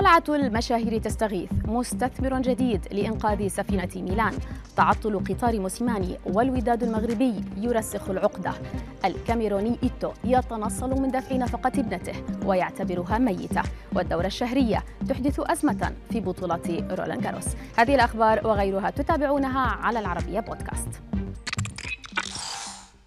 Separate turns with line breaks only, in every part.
قلعة المشاهير تستغيث. مستثمر جديد لإنقاذ سفينة ميلان. تعطل قطار موسيماني والوداد المغربي يرسخ العقدة. الكاميروني إيتو يتنصل من دفع نفقة ابنته ويعتبرها ميتة. والدورة الشهرية تحدث أزمة في بطولة رولان جاروس. هذه الأخبار وغيرها تتابعونها على العربية بودكاست.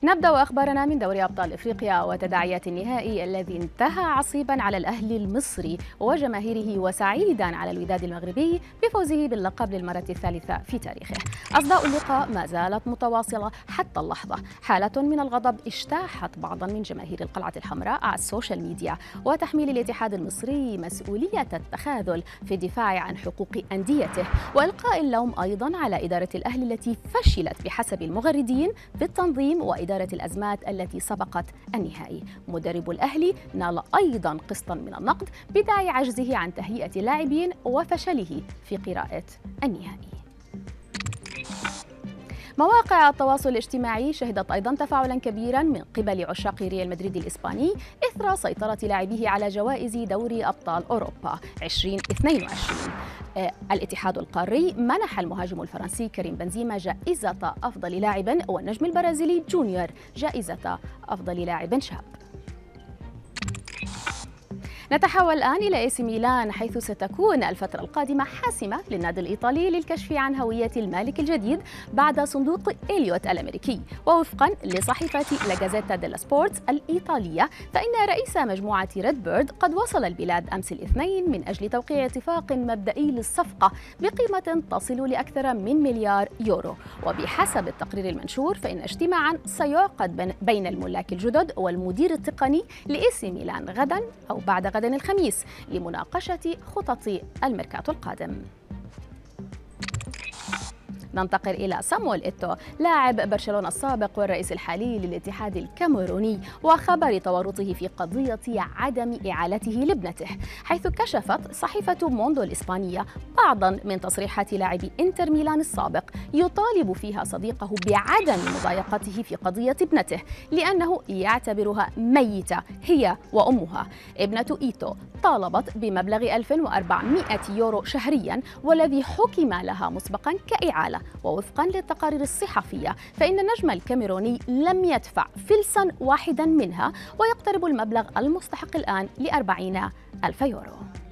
نبدأ أخبارنا من دوري أبطال إفريقيا وتداعيات النهائي الذي انتهى عصيبا على الأهلي المصري وجماهيره وسعيدا على الوداد المغربي بفوزه باللقب للمرة الثالثة في تاريخه. أصداء اللقاء ما زالت متواصلة حتى اللحظة. حالة من الغضب اجتاحت بعضا من جماهير القلعة الحمراء على السوشيال ميديا وتحميل الاتحاد المصري مسؤولية التخاذل في الدفاع عن حقوق أنديته وإلقاء اللوم أيضا على إدارة الأهلي التي فشلت بحسب المغردين في التنظيم وإدارة إدارة الأزمات التي سبقت النهائي. مدرب الأهلي نال أيضا قسطا من النقد بداعي عجزه عن تهيئة اللاعبين وفشله في قراءة النهائي. مواقع التواصل الاجتماعي شهدت أيضا تفاعلا كبيرا من قبل عشاق ريال مدريد الإسباني إثر سيطرة لاعبيه على جوائز دوري أبطال أوروبا 2022 آه، الاتحاد القاري منح المهاجم الفرنسي كريم بنزيما جائزة أفضل لاعب والنجم البرازيلي جونيور جائزة أفضل لاعب شاب. نتحول الآن إلى إي سي ميلان حيث ستكون الفترة القادمة حاسمة للنادي الإيطالي للكشف عن هوية المالك الجديد بعد صندوق إليوت الأمريكي. ووفقا لصحيفة لاجازيتا ديلا سبورتس الإيطالية فإن رئيس مجموعة ريد بيرد قد وصل البلاد أمس الاثنين من أجل توقيع اتفاق مبدئي للصفقة بقيمة تصل لأكثر من مليار يورو. وبحسب التقرير المنشور فإن اجتماعا سيعقد بين الملاك الجدد والمدير التقني لإي سي ميلان غدا أو بعد غد غدا الخميس لمناقشة خطط الميركاتو القادم. ننتقل إلى سامويل إيتو لاعب برشلونة السابق والرئيس الحالي للاتحاد الكاميروني وخبر تورطه في قضية عدم إعالته لابنته حيث كشفت صحيفة موندو الإسبانية بعضا من تصريحات لاعب إنتر ميلان السابق يطالب فيها صديقه بعدم مضايقته في قضية ابنته لأنه يعتبرها ميتة هي وأمها. ابنة إيتو طالبت بمبلغ 1400 يورو شهريا والذي حكم لها مسبقا كإعالة. ووفقا للتقارير الصحفية فإن النجم الكاميروني لم يدفع فلسا واحدا منها ويقترب المبلغ المستحق الآن لأربعين ألف يورو.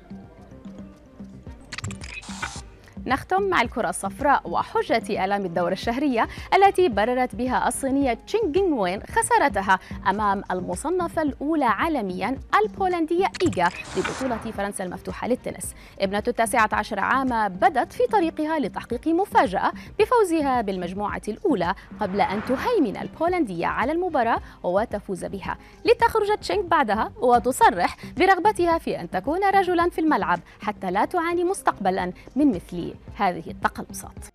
نختم مع الكرة الصفراء وحجة آلام الدورة الشهرية التي بررت بها الصينية تشينغ وين خسارتها أمام المصنفة الأولى عالميا البولندية إيجا ببطولة فرنسا المفتوحة للتنس. ابنة التاسعة عشر عاما بدت في طريقها لتحقيق مفاجأة بفوزها بالمجموعة الأولى قبل أن تهيمن البولندية على المباراة وتفوز بها. لتخرج تشينغ بعدها وتصرح برغبتها في أن تكون رجلا في الملعب حتى لا تعاني مستقبلا من مثل هذه التقلصات.